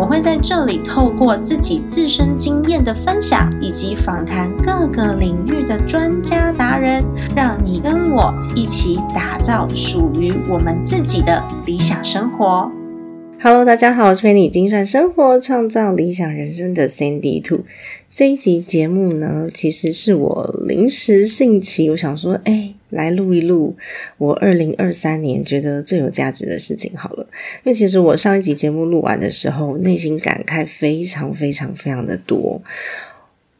我会在这里透过自己自身经验的分享，以及访谈各个领域的专家达人，让你跟我一起打造属于我们自己的理想生活。Hello，大家好，我是陪你精算生活、创造理想人生的 Sandy Two。这一集节目呢，其实是我临时兴起，我想说，哎，来录一录我二零二三年觉得最有价值的事情好了。因为其实我上一集节目录完的时候，内心感慨非常非常非常的多，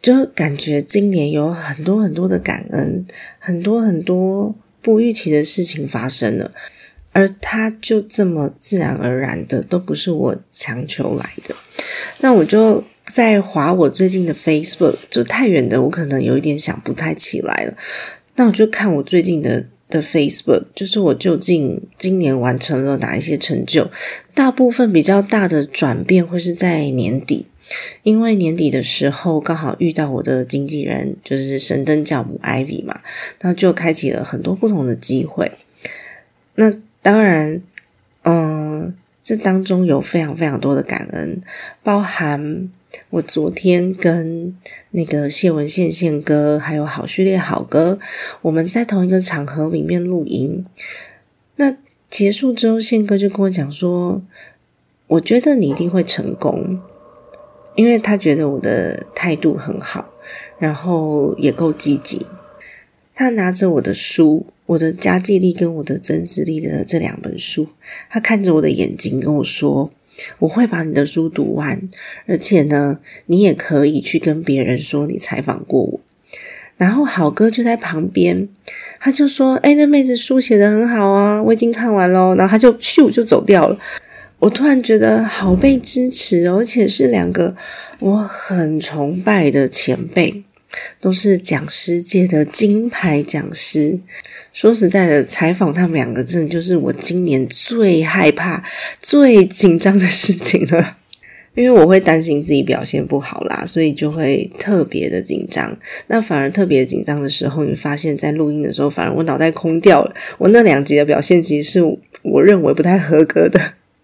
就感觉今年有很多很多的感恩，很多很多不预期的事情发生了。而它就这么自然而然的，都不是我强求来的。那我就在划我最近的 Facebook，就太远的，我可能有一点想不太起来了。那我就看我最近的的 Facebook，就是我究竟今年完成了哪一些成就？大部分比较大的转变会是在年底，因为年底的时候刚好遇到我的经纪人，就是神灯教母 Ivy 嘛，那就开启了很多不同的机会。那当然，嗯，这当中有非常非常多的感恩，包含我昨天跟那个谢文宪宪哥，还有好序列好哥，我们在同一个场合里面录音。那结束之后，宪哥就跟我讲说：“我觉得你一定会成功，因为他觉得我的态度很好，然后也够积极。”他拿着我的书。我的家计力跟我的增值力的这两本书，他看着我的眼睛跟我说：“我会把你的书读完，而且呢，你也可以去跟别人说你采访过我。”然后好哥就在旁边，他就说：“哎，那妹子书写的很好啊，我已经看完喽。”然后他就咻就走掉了。我突然觉得好被支持，而且是两个我很崇拜的前辈。都是讲师界的金牌讲师。说实在的，采访他们两个，真的就是我今年最害怕、最紧张的事情了。因为我会担心自己表现不好啦，所以就会特别的紧张。那反而特别紧张的时候，你发现在录音的时候，反而我脑袋空掉了。我那两集的表现，其实是我认为不太合格的。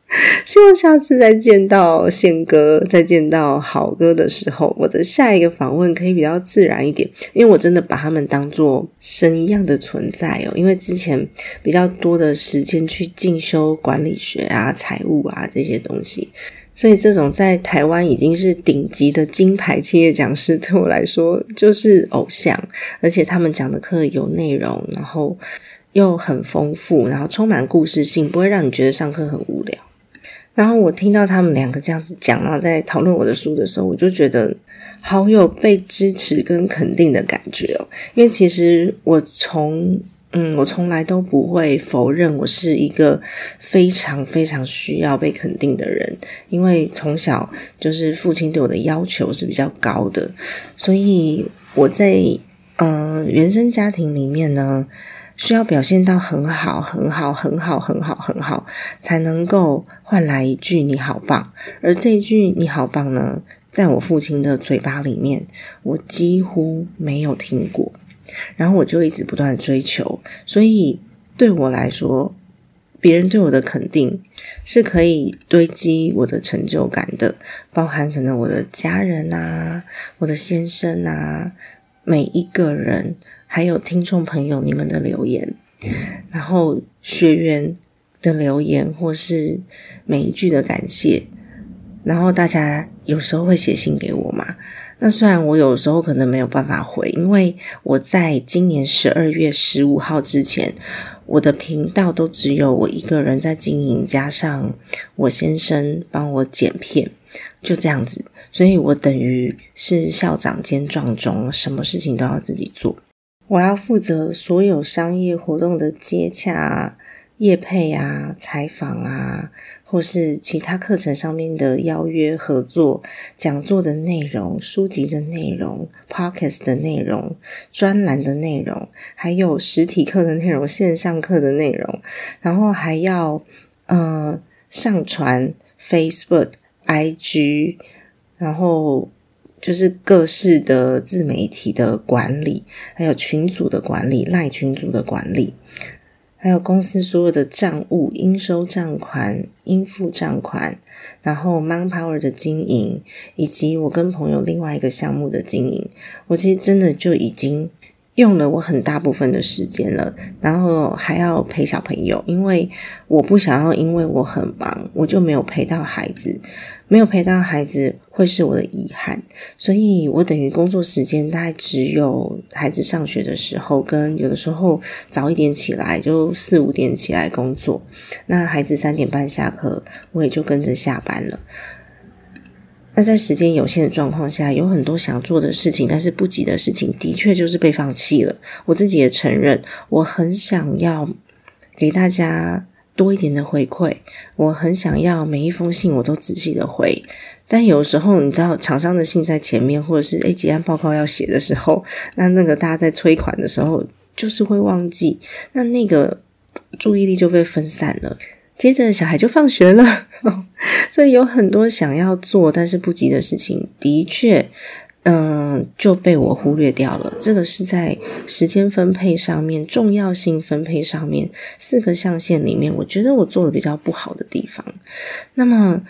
希望下次再见到宪哥、再见到好哥的时候，我的下一个访问可以比较自然一点，因为我真的把他们当做神一样的存在哦。因为之前比较多的时间去进修管理学啊、财务啊这些东西，所以这种在台湾已经是顶级的金牌企业讲师，对我来说就是偶像。而且他们讲的课有内容，然后又很丰富，然后充满故事性，不会让你觉得上课很无聊。然后我听到他们两个这样子讲，然后在讨论我的书的时候，我就觉得好有被支持跟肯定的感觉哦。因为其实我从嗯，我从来都不会否认我是一个非常非常需要被肯定的人，因为从小就是父亲对我的要求是比较高的，所以我在嗯原生家庭里面呢。需要表现到很好、很好、很好、很好、很好，才能够换来一句“你好棒”。而这一句“你好棒”呢，在我父亲的嘴巴里面，我几乎没有听过。然后我就一直不断追求，所以对我来说，别人对我的肯定是可以堆积我的成就感的，包含可能我的家人啊、我的先生啊，每一个人。还有听众朋友，你们的留言，然后学员的留言，或是每一句的感谢，然后大家有时候会写信给我嘛？那虽然我有时候可能没有办法回，因为我在今年十二月十五号之前，我的频道都只有我一个人在经营，加上我先生帮我剪片，就这样子，所以我等于是校长兼壮中，什么事情都要自己做。我要负责所有商业活动的接洽、业配啊、采访啊，或是其他课程上面的邀约合作、讲座的内容、书籍的内容、podcast 的内容、专栏的内容，还有实体课的内容、线上课的内容，然后还要呃上传 Facebook、IG，然后。就是各式的自媒体的管理，还有群组的管理、赖群组的管理，还有公司所有的账务、应收账款、应付账款，然后 Manpower 的经营，以及我跟朋友另外一个项目的经营，我其实真的就已经用了我很大部分的时间了，然后还要陪小朋友，因为我不想要因为我很忙，我就没有陪到孩子。没有陪到孩子会是我的遗憾，所以我等于工作时间大概只有孩子上学的时候，跟有的时候早一点起来就四五点起来工作，那孩子三点半下课，我也就跟着下班了。那在时间有限的状况下，有很多想做的事情，但是不急的事情，的确就是被放弃了。我自己也承认，我很想要给大家。多一点的回馈，我很想要每一封信我都仔细的回，但有时候你知道，厂商的信在前面，或者是诶结案报告要写的时候，那那个大家在催款的时候，就是会忘记，那那个注意力就被分散了。接着小孩就放学了，所以有很多想要做但是不急的事情，的确。嗯，就被我忽略掉了。这个是在时间分配上面、重要性分配上面四个象限里面，我觉得我做的比较不好的地方。那么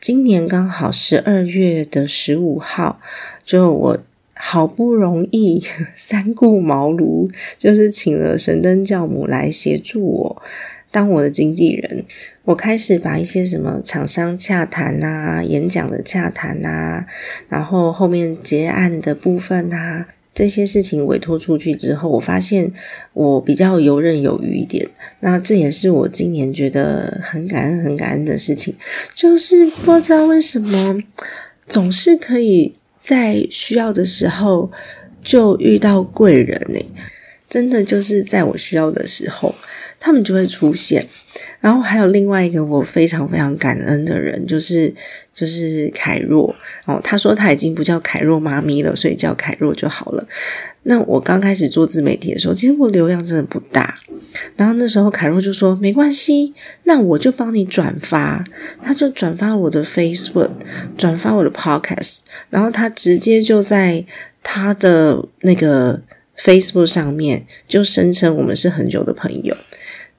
今年刚好十二月的十五号，就我好不容易 三顾茅庐，就是请了神灯教母来协助我。当我的经纪人，我开始把一些什么厂商洽谈啊、演讲的洽谈啊，然后后面结案的部分啊，这些事情委托出去之后，我发现我比较游刃有余一点。那这也是我今年觉得很感恩、很感恩的事情，就是不知道为什么总是可以在需要的时候就遇到贵人呢？真的就是在我需要的时候。他们就会出现，然后还有另外一个我非常非常感恩的人，就是就是凯若哦。他说他已经不叫凯若妈咪了，所以叫凯若就好了。那我刚开始做自媒体的时候，其实我流量真的不大。然后那时候凯若就说没关系，那我就帮你转发。他就转发我的 Facebook，转发我的 Podcast，然后他直接就在他的那个 Facebook 上面就声称我们是很久的朋友。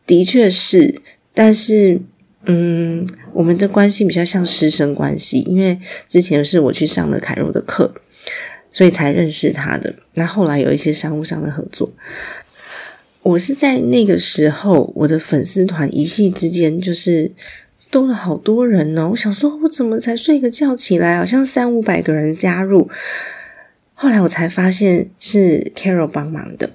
的确是，但是，嗯，我们的关系比较像师生关系，因为之前是我去上了凯若的课，所以才认识他的。那后来有一些商务上的合作，我是在那个时候，我的粉丝团一夕之间就是多了好多人呢。我想说，我怎么才睡个觉起来，好像三五百个人加入？后来我才发现是 Carol 帮忙的。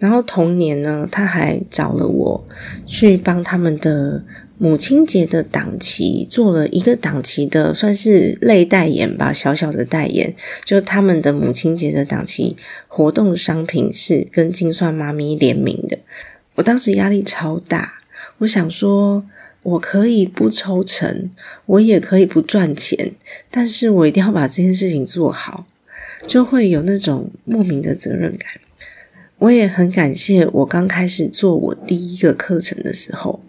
然后同年呢，他还找了我去帮他们的母亲节的档期做了一个档期的，算是类代言吧，小小的代言。就他们的母亲节的档期活动商品是跟精算妈咪联名的。我当时压力超大，我想说我可以不抽成，我也可以不赚钱，但是我一定要把这件事情做好，就会有那种莫名的责任感。我也很感谢我刚开始做我第一个课程的时候，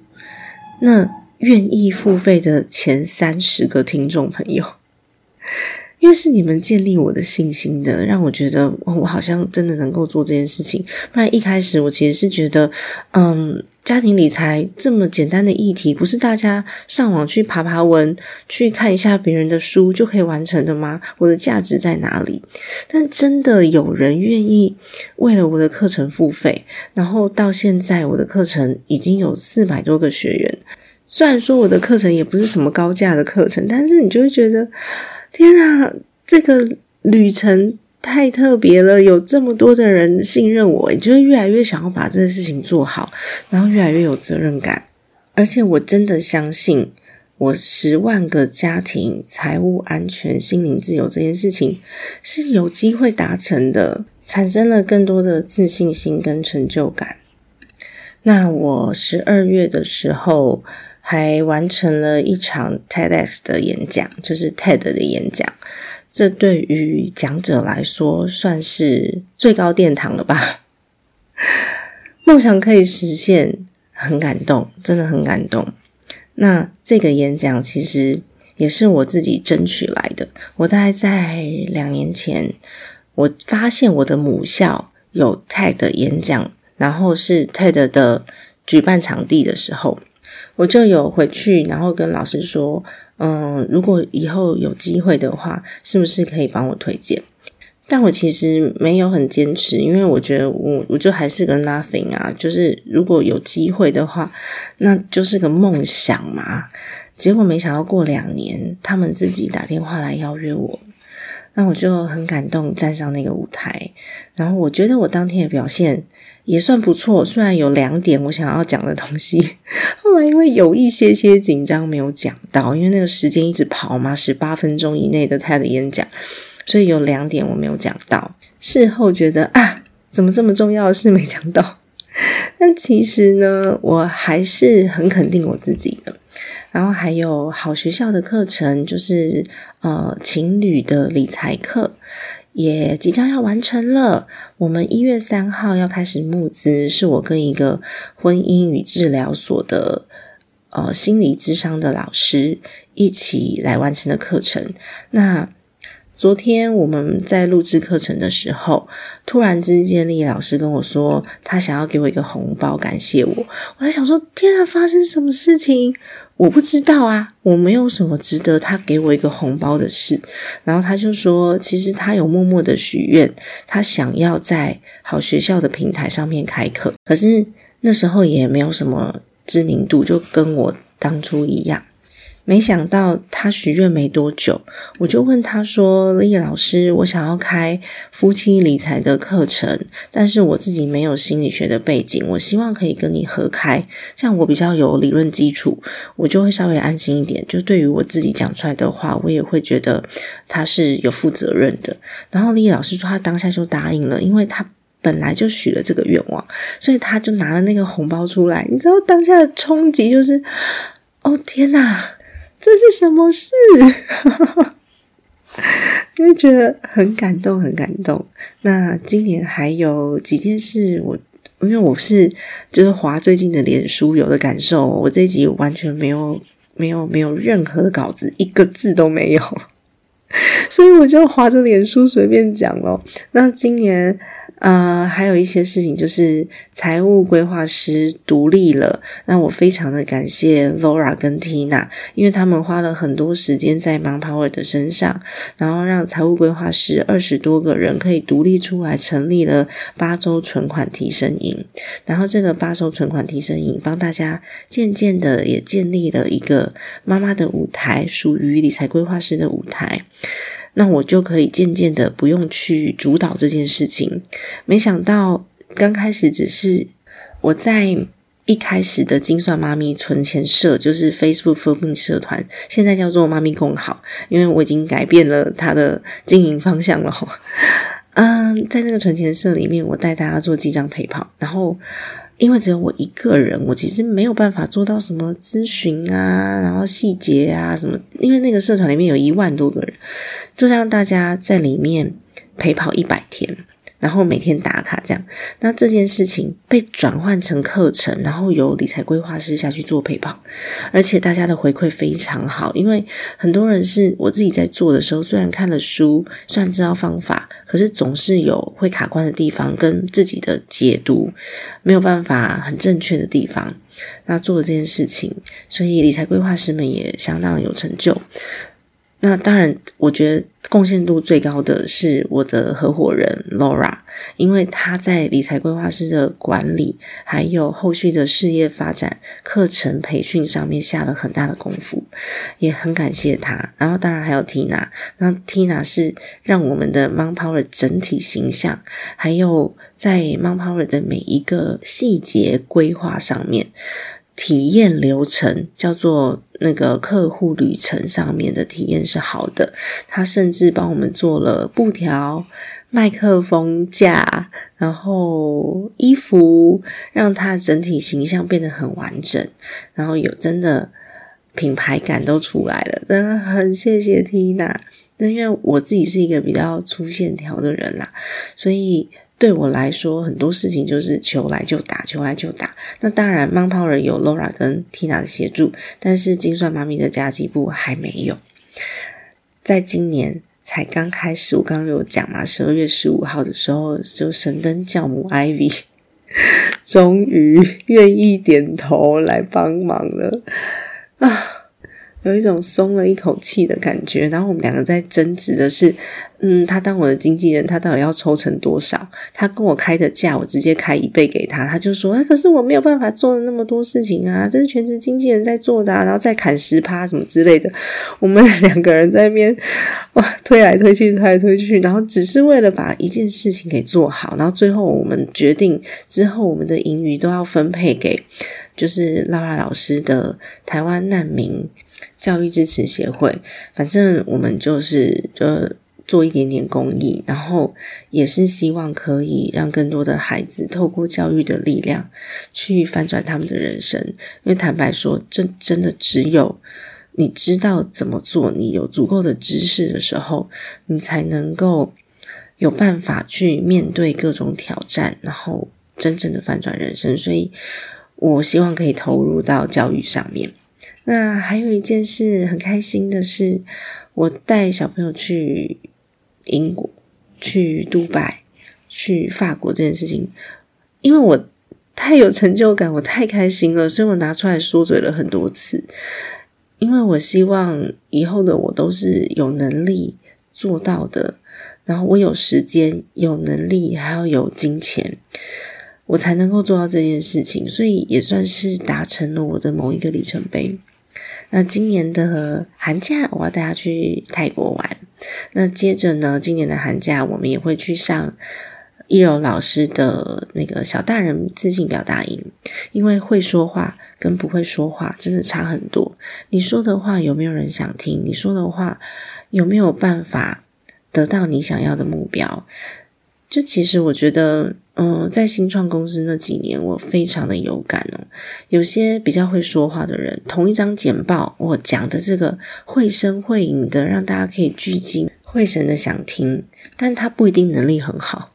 那愿意付费的前三十个听众朋友。因为是你们建立我的信心的，让我觉得我好像真的能够做这件事情。不然一开始我其实是觉得，嗯，家庭理财这么简单的议题，不是大家上网去爬爬文、去看一下别人的书就可以完成的吗？我的价值在哪里？但真的有人愿意为了我的课程付费，然后到现在我的课程已经有四百多个学员。虽然说我的课程也不是什么高价的课程，但是你就会觉得。天啊，这个旅程太特别了！有这么多的人信任我，你就会越来越想要把这个事情做好，然后越来越有责任感。而且我真的相信，我十万个家庭财务安全、心灵自由这件事情是有机会达成的，产生了更多的自信心跟成就感。那我十二月的时候还完成了一场 TEDx 的演讲，就是 TED 的演讲。这对于讲者来说算是最高殿堂了吧？梦想可以实现，很感动，真的很感动。那这个演讲其实也是我自己争取来的。我大概在两年前，我发现我的母校有 TED 演讲，然后是 TED 的举办场地的时候，我就有回去，然后跟老师说。嗯，如果以后有机会的话，是不是可以帮我推荐？但我其实没有很坚持，因为我觉得我我就还是个 nothing 啊。就是如果有机会的话，那就是个梦想嘛。结果没想到过两年，他们自己打电话来邀约我，那我就很感动，站上那个舞台。然后我觉得我当天的表现。也算不错，虽然有两点我想要讲的东西，后来因为有一些些紧张没有讲到，因为那个时间一直跑嘛，十八分钟以内的他的演讲，所以有两点我没有讲到。事后觉得啊，怎么这么重要的事没讲到？但其实呢，我还是很肯定我自己的。然后还有好学校的课程，就是呃情侣的理财课。也即将要完成了。我们一月三号要开始募资，是我跟一个婚姻与治疗所的呃心理智商的老师一起来完成的课程。那昨天我们在录制课程的时候，突然之间，丽老师跟我说，他想要给我一个红包，感谢我。我在想说，天啊，发生什么事情？我不知道啊，我没有什么值得他给我一个红包的事。然后他就说，其实他有默默的许愿，他想要在好学校的平台上面开课，可是那时候也没有什么知名度，就跟我当初一样。没想到他许愿没多久，我就问他说：“丽老师，我想要开夫妻理财的课程，但是我自己没有心理学的背景，我希望可以跟你合开，这样我比较有理论基础，我就会稍微安心一点。就对于我自己讲出来的话，我也会觉得他是有负责任的。”然后丽老师说他当下就答应了，因为他本来就许了这个愿望，所以他就拿了那个红包出来。你知道当下的冲击就是，哦天哪！这是什么事？因为觉得很感动，很感动。那今年还有几件事，我因为我是就是划最近的脸书，有的感受。我这一集完全没有没有没有任何的稿子，一个字都没有，所以我就划着脸书随便讲咯。那今年。呃，还有一些事情就是财务规划师独立了，那我非常的感谢 Laura 跟 Tina，因为他们花了很多时间在 Manpower 的身上，然后让财务规划师二十多个人可以独立出来，成立了八周存款提升营，然后这个八周存款提升营帮大家渐渐的也建立了一个妈妈的舞台，属于理财规划师的舞台。那我就可以渐渐的不用去主导这件事情。没想到刚开始只是我在一开始的精算妈咪存钱社，就是 Facebook 封面社团，现在叫做妈咪共好，因为我已经改变了它的经营方向了。嗯，在那个存钱社里面，我带大家做记账陪跑，然后。因为只有我一个人，我其实没有办法做到什么咨询啊，然后细节啊什么。因为那个社团里面有一万多个人，就让大家在里面陪跑一百天。然后每天打卡这样，那这件事情被转换成课程，然后由理财规划师下去做陪跑，而且大家的回馈非常好，因为很多人是我自己在做的时候，虽然看了书，虽然知道方法，可是总是有会卡关的地方，跟自己的解读没有办法很正确的地方。那做了这件事情，所以理财规划师们也相当有成就。那当然，我觉得贡献度最高的是我的合伙人 Laura，因为他在理财规划师的管理，还有后续的事业发展、课程培训上面下了很大的功夫，也很感谢他。然后当然还有 Tina，那 Tina 是让我们的 Manpower 整体形象，还有在 Manpower 的每一个细节规划上面。体验流程叫做那个客户旅程上面的体验是好的，他甚至帮我们做了布条、麦克风架，然后衣服，让它整体形象变得很完整，然后有真的品牌感都出来了，真的很谢谢 Tina。那因为我自己是一个比较粗线条的人啦，所以。对我来说，很多事情就是球来就打，球来就打。那当然，Power 有 Laura 跟 Tina 的协助，但是精算妈咪的家计部还没有。在今年才刚开始，我刚刚有讲嘛，十二月十五号的时候，就神灯教母 Ivy 终于愿意点头来帮忙了啊！有一种松了一口气的感觉，然后我们两个在争执的是，嗯，他当我的经纪人，他到底要抽成多少？他跟我开的价，我直接开一倍给他，他就说，哎，可是我没有办法做的那么多事情啊，这是全职经纪人在做的，然后再砍十趴什么之类的。我们两个人在那边哇推来推去，推来推去，然后只是为了把一件事情给做好，然后最后我们决定之后，我们的盈余都要分配给就是拉拉老师的台湾难民。教育支持协会，反正我们就是就做一点点公益，然后也是希望可以让更多的孩子透过教育的力量去翻转他们的人生。因为坦白说，这真的只有你知道怎么做，你有足够的知识的时候，你才能够有办法去面对各种挑战，然后真正的翻转人生。所以我希望可以投入到教育上面。那还有一件事很开心的是，我带小朋友去英国、去杜拜、去法国这件事情，因为我太有成就感，我太开心了，所以我拿出来说嘴了很多次。因为我希望以后的我都是有能力做到的，然后我有时间、有能力，还要有金钱。我才能够做到这件事情，所以也算是达成了我的某一个里程碑。那今年的寒假，我要带他去泰国玩。那接着呢，今年的寒假，我们也会去上一柔老师的那个小大人自信表达营。因为会说话跟不会说话真的差很多。你说的话有没有人想听？你说的话有没有办法得到你想要的目标？就其实我觉得。嗯，在新创公司那几年，我非常的有感哦。有些比较会说话的人，同一张简报，我讲的这个绘声绘影的，让大家可以聚精会神的想听，但他不一定能力很好。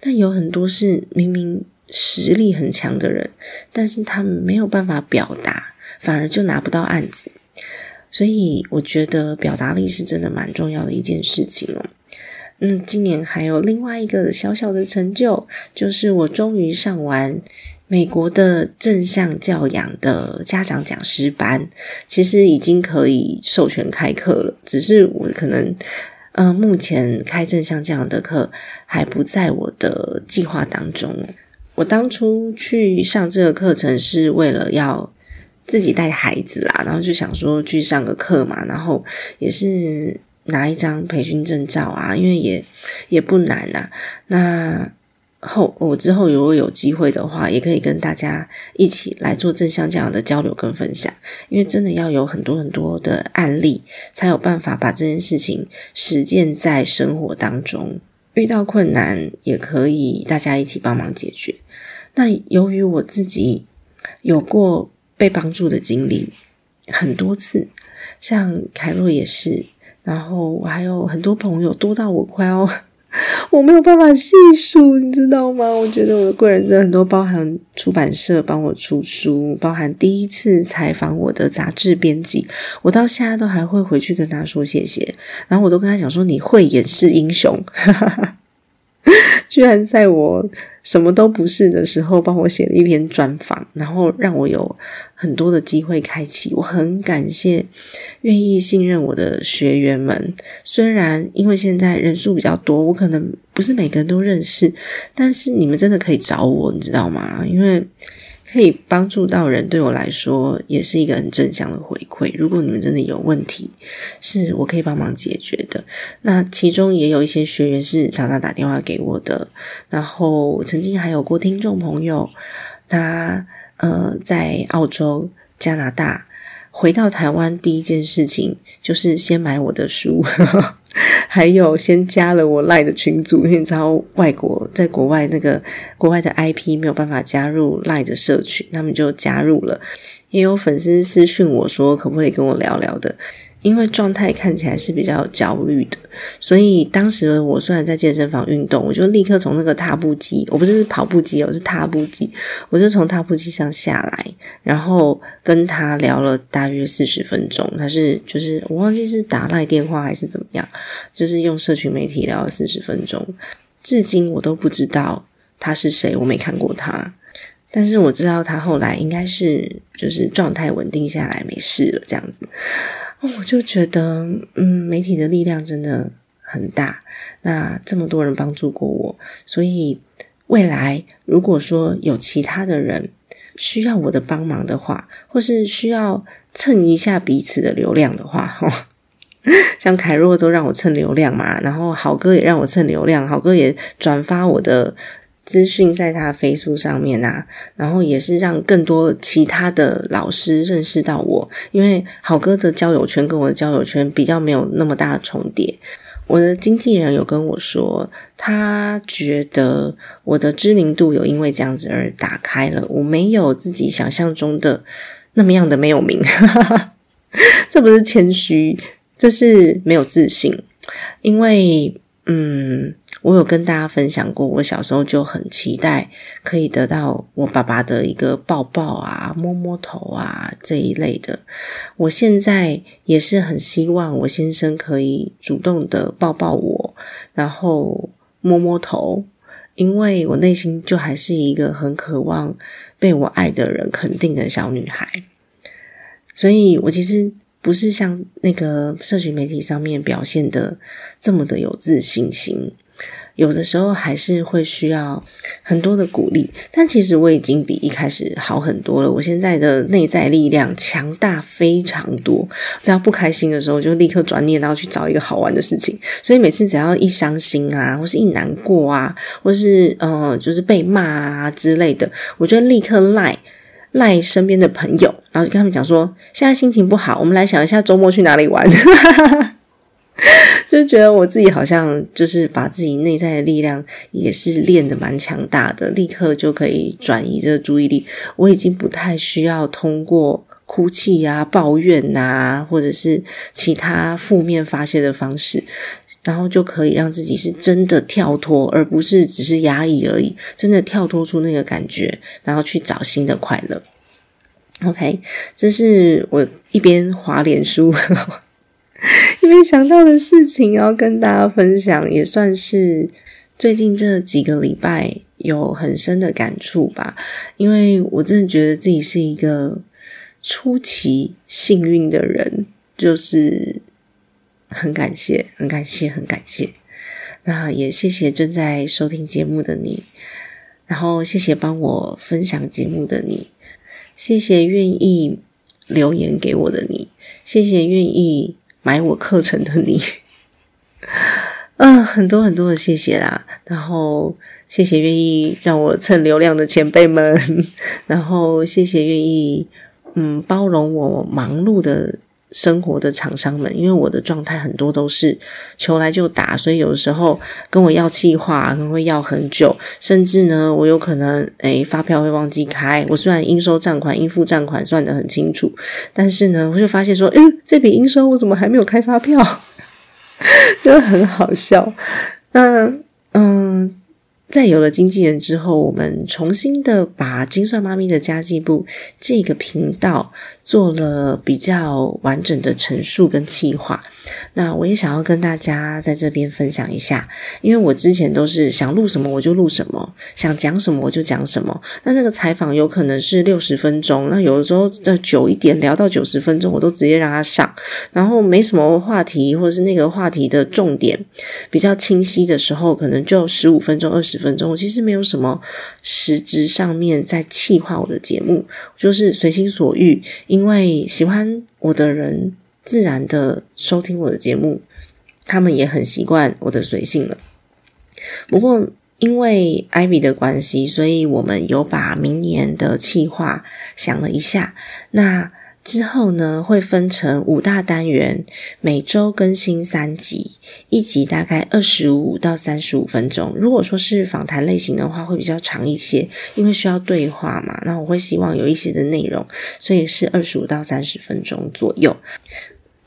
但有很多是明明实力很强的人，但是他们没有办法表达，反而就拿不到案子。所以我觉得表达力是真的蛮重要的一件事情哦。嗯，今年还有另外一个小小的成就，就是我终于上完美国的正向教养的家长讲师班，其实已经可以授权开课了，只是我可能，呃，目前开正向教养的课还不在我的计划当中。我当初去上这个课程是为了要自己带孩子啦，然后就想说去上个课嘛，然后也是。拿一张培训证照啊，因为也也不难呐。那后我之后如果有机会的话，也可以跟大家一起来做正向这样的交流跟分享。因为真的要有很多很多的案例，才有办法把这件事情实践在生活当中。遇到困难也可以大家一起帮忙解决。那由于我自己有过被帮助的经历很多次，像凯洛也是。然后我还有很多朋友，多到我快要我没有办法细数，你知道吗？我觉得我的贵人真的很多，包含出版社帮我出书，包含第一次采访我的杂志编辑，我到现在都还会回去跟他说谢谢。然后我都跟他讲说，你会演示英雄，居然在我。什么都不是的时候，帮我写了一篇专访，然后让我有很多的机会开启。我很感谢愿意信任我的学员们。虽然因为现在人数比较多，我可能不是每个人都认识，但是你们真的可以找我，你知道吗？因为。可以帮助到人，对我来说也是一个很正向的回馈。如果你们真的有问题，是我可以帮忙解决的。那其中也有一些学员是常常打电话给我的，然后曾经还有过听众朋友，他呃在澳洲、加拿大回到台湾，第一件事情就是先买我的书。还有先加了我赖的群组，因为你知道外国在国外那个国外的 IP 没有办法加入赖的社群，他们就加入了。也有粉丝私讯我说，可不可以跟我聊聊的？因为状态看起来是比较焦虑的，所以当时我虽然在健身房运动，我就立刻从那个踏步机，我不是跑步机，我是踏步机，我就从踏步机上下来，然后跟他聊了大约四十分钟。他是就是我忘记是打赖电话还是怎么样，就是用社群媒体聊了四十分钟。至今我都不知道他是谁，我没看过他，但是我知道他后来应该是就是状态稳定下来，没事了这样子。我就觉得，嗯，媒体的力量真的很大。那这么多人帮助过我，所以未来如果说有其他的人需要我的帮忙的话，或是需要蹭一下彼此的流量的话，像凯若都让我蹭流量嘛，然后好哥也让我蹭流量，好哥也转发我的。资讯在他飞书上面啊，然后也是让更多其他的老师认识到我，因为好哥的交友圈跟我的交友圈比较没有那么大的重叠。我的经纪人有跟我说，他觉得我的知名度有因为这样子而打开了，我没有自己想象中的那么样的没有名，这不是谦虚，这是没有自信，因为嗯。我有跟大家分享过，我小时候就很期待可以得到我爸爸的一个抱抱啊、摸摸头啊这一类的。我现在也是很希望我先生可以主动的抱抱我，然后摸摸头，因为我内心就还是一个很渴望被我爱的人肯定的小女孩。所以我其实不是像那个社群媒体上面表现的这么的有自信心。有的时候还是会需要很多的鼓励，但其实我已经比一开始好很多了。我现在的内在力量强大非常多，只要不开心的时候，就立刻转念，然后去找一个好玩的事情。所以每次只要一伤心啊，或是一难过啊，或是嗯，就是被骂啊之类的，我就立刻赖赖身边的朋友，然后跟他们讲说：现在心情不好，我们来想一下周末去哪里玩。就觉得我自己好像就是把自己内在的力量也是练的蛮强大的，立刻就可以转移这个注意力。我已经不太需要通过哭泣啊、抱怨啊，或者是其他负面发泄的方式，然后就可以让自己是真的跳脱，而不是只是压抑而已。真的跳脱出那个感觉，然后去找新的快乐。OK，这是我一边滑脸书。因为想到的事情要跟大家分享，也算是最近这几个礼拜有很深的感触吧。因为我真的觉得自己是一个出奇幸运的人，就是很感谢，很感谢，很感谢。那也谢谢正在收听节目的你，然后谢谢帮我分享节目的你，谢谢愿意留言给我的你，谢谢愿意。买我课程的你，嗯，很多很多的谢谢啦，然后谢谢愿意让我蹭流量的前辈们，然后谢谢愿意嗯包容我忙碌的。生活的厂商们，因为我的状态很多都是求来就打，所以有的时候跟我要计划可能会要很久，甚至呢，我有可能诶发票会忘记开。我虽然应收账款、应付账款算得很清楚，但是呢，我就发现说，诶，这笔应收我怎么还没有开发票？就很好笑。那嗯。在有了经纪人之后，我们重新的把精算妈咪的家计部这个频道做了比较完整的陈述跟企划。那我也想要跟大家在这边分享一下，因为我之前都是想录什么我就录什么，想讲什么我就讲什么。那那个采访有可能是六十分钟，那有的时候再久一点，聊到九十分钟，我都直接让他上。然后没什么话题，或者是那个话题的重点比较清晰的时候，可能就十五分钟、二十分钟。我其实没有什么实质上面在气化我的节目，就是随心所欲，因为喜欢我的人。自然的收听我的节目，他们也很习惯我的随性了。不过因为 Ivy 的关系，所以我们有把明年的计划想了一下。那之后呢，会分成五大单元，每周更新三集，一集大概二十五到三十五分钟。如果说是访谈类型的话，会比较长一些，因为需要对话嘛。那我会希望有一些的内容，所以是二十五到三十分钟左右。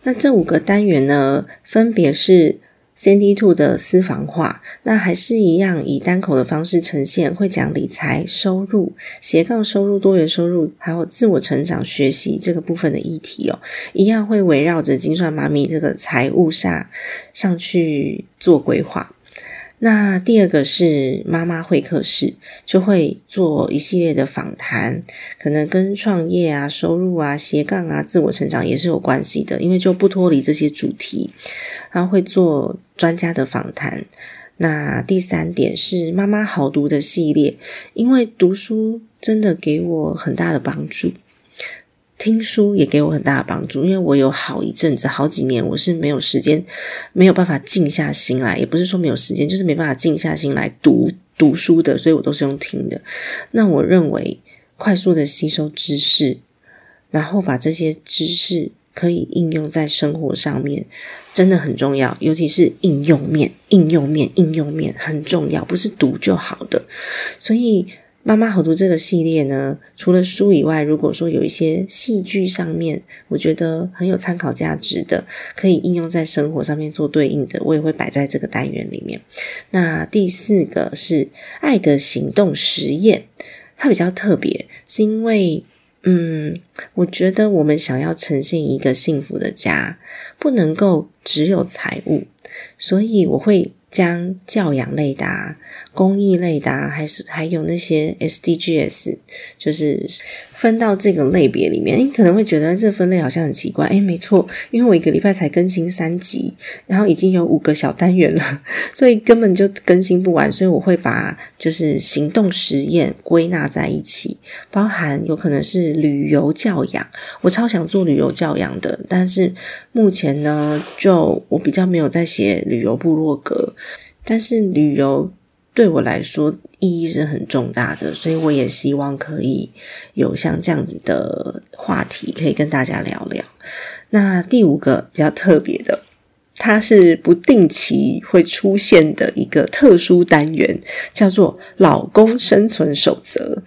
那这五个单元呢，分别是。CND Two 的私房话，那还是一样以单口的方式呈现，会讲理财、收入、斜杠收入、多元收入，还有自我成长、学习这个部分的议题哦，一样会围绕着精算妈咪这个财务上上去做规划。那第二个是妈妈会客室，就会做一系列的访谈，可能跟创业啊、收入啊、斜杠啊、自我成长也是有关系的，因为就不脱离这些主题，然后会做专家的访谈。那第三点是妈妈好读的系列，因为读书真的给我很大的帮助。听书也给我很大的帮助，因为我有好一阵子、好几年，我是没有时间、没有办法静下心来，也不是说没有时间，就是没办法静下心来读读书的，所以我都是用听的。那我认为，快速的吸收知识，然后把这些知识可以应用在生活上面，真的很重要，尤其是应用面、应用面、应用面很重要，不是读就好的，所以。妈妈好读这个系列呢，除了书以外，如果说有一些戏剧上面，我觉得很有参考价值的，可以应用在生活上面做对应的，我也会摆在这个单元里面。那第四个是爱的行动实验，它比较特别，是因为，嗯，我觉得我们想要呈现一个幸福的家，不能够只有财务，所以我会。将教养类的、公益类的，还是还有那些 SDGs，就是分到这个类别里面。你可能会觉得这分类好像很奇怪，诶，没错，因为我一个礼拜才更新三集，然后已经有五个小单元了，所以根本就更新不完。所以我会把就是行动实验归纳在一起，包含有可能是旅游教养，我超想做旅游教养的，但是目前呢，就我比较没有在写旅游部落格。但是旅游对我来说意义是很重大的，所以我也希望可以有像这样子的话题可以跟大家聊聊。那第五个比较特别的，它是不定期会出现的一个特殊单元，叫做“老公生存守则”。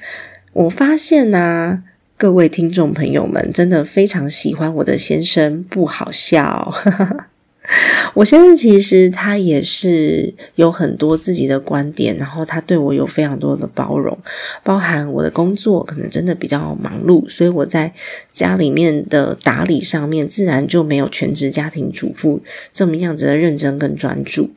我发现呢，各位听众朋友们真的非常喜欢我的先生，不好笑。我先生其实他也是有很多自己的观点，然后他对我有非常多的包容，包含我的工作可能真的比较忙碌，所以我在家里面的打理上面自然就没有全职家庭主妇这么样子的认真跟专注。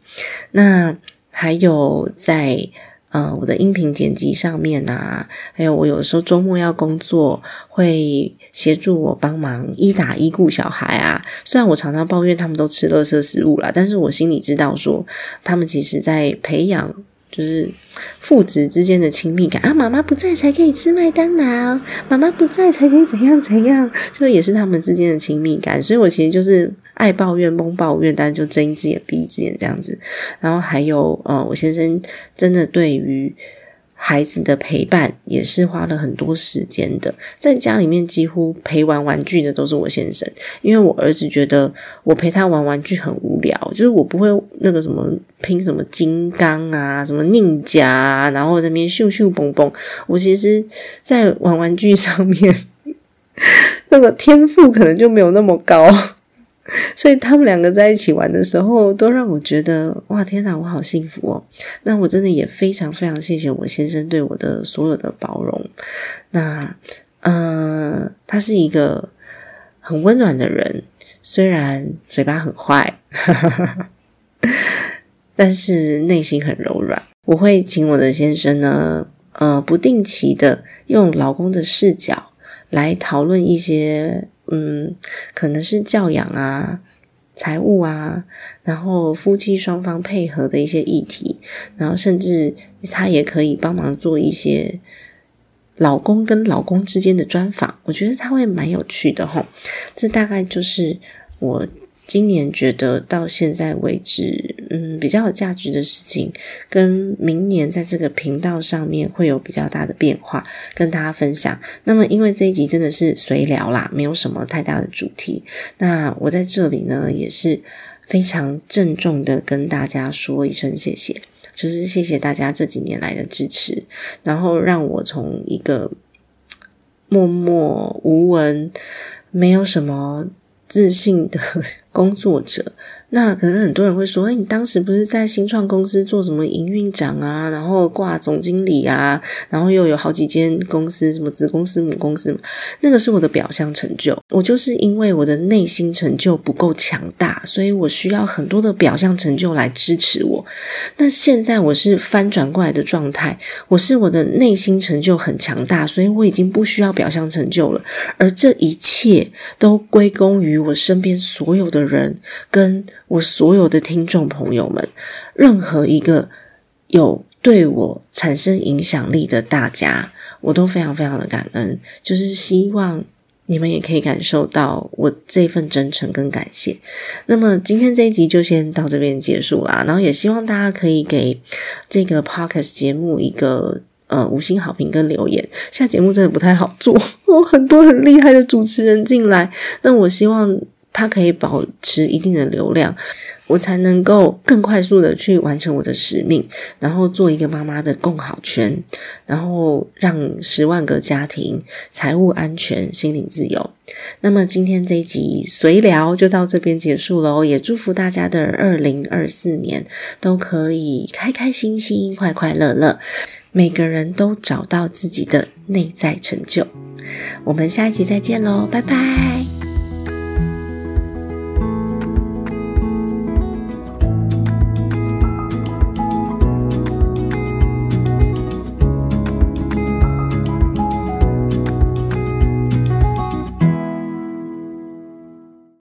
那还有在。呃，我的音频剪辑上面啊，还有我有时候周末要工作，会协助我帮忙一打一顾小孩啊。虽然我常常抱怨他们都吃垃圾食物啦，但是我心里知道说，他们其实在培养。就是父子之间的亲密感啊，妈妈不在才可以吃麦当劳，妈妈不在才可以怎样怎样，就也是他们之间的亲密感。所以我其实就是爱抱怨、懵抱怨，但就睁一只眼闭一只眼这样子。然后还有呃，我先生真的对于。孩子的陪伴也是花了很多时间的，在家里面几乎陪玩玩具的都是我先生，因为我儿子觉得我陪他玩玩具很无聊，就是我不会那个什么拼什么金刚啊，什么宁甲啊，然后那边咻咻蹦蹦，我其实，在玩玩具上面 那个天赋可能就没有那么高。所以他们两个在一起玩的时候，都让我觉得哇，天哪，我好幸福哦！那我真的也非常非常谢谢我先生对我的所有的包容。那嗯，他是一个很温暖的人，虽然嘴巴很坏，但是内心很柔软。我会请我的先生呢，呃，不定期的用老公的视角来讨论一些。嗯，可能是教养啊、财务啊，然后夫妻双方配合的一些议题，然后甚至他也可以帮忙做一些老公跟老公之间的专访，我觉得他会蛮有趣的哈。这大概就是我今年觉得到现在为止嗯比较有价值的事情，跟明年在这个频道上面会有比较大的变化，跟大家分享。那么因为这一集真的是随聊啦，没有什么太大的主题，那我在这里呢也是非常郑重的跟大家说一声谢谢。就是谢谢大家这几年来的支持，然后让我从一个默默无闻、没有什么自信的工作者。那可能很多人会说：“哎，你当时不是在新创公司做什么营运长啊？然后挂总经理啊？然后又有好几间公司，什么子公司、母公司？那个是我的表象成就。我就是因为我的内心成就不够强大，所以我需要很多的表象成就来支持我。那现在我是翻转过来的状态，我是我的内心成就很强大，所以我已经不需要表象成就了。而这一切都归功于我身边所有的人跟。我所有的听众朋友们，任何一个有对我产生影响力的大家，我都非常非常的感恩。就是希望你们也可以感受到我这份真诚跟感谢。那么今天这一集就先到这边结束啦，然后也希望大家可以给这个 podcast 节目一个呃五星好评跟留言。现在节目真的不太好做，我很多很厉害的主持人进来，那我希望。它可以保持一定的流量，我才能够更快速的去完成我的使命，然后做一个妈妈的共好圈，然后让十万个家庭财务安全、心灵自由。那么今天这一集随聊就到这边结束喽，也祝福大家的二零二四年都可以开开心心、快快乐乐，每个人都找到自己的内在成就。我们下一集再见喽，拜拜。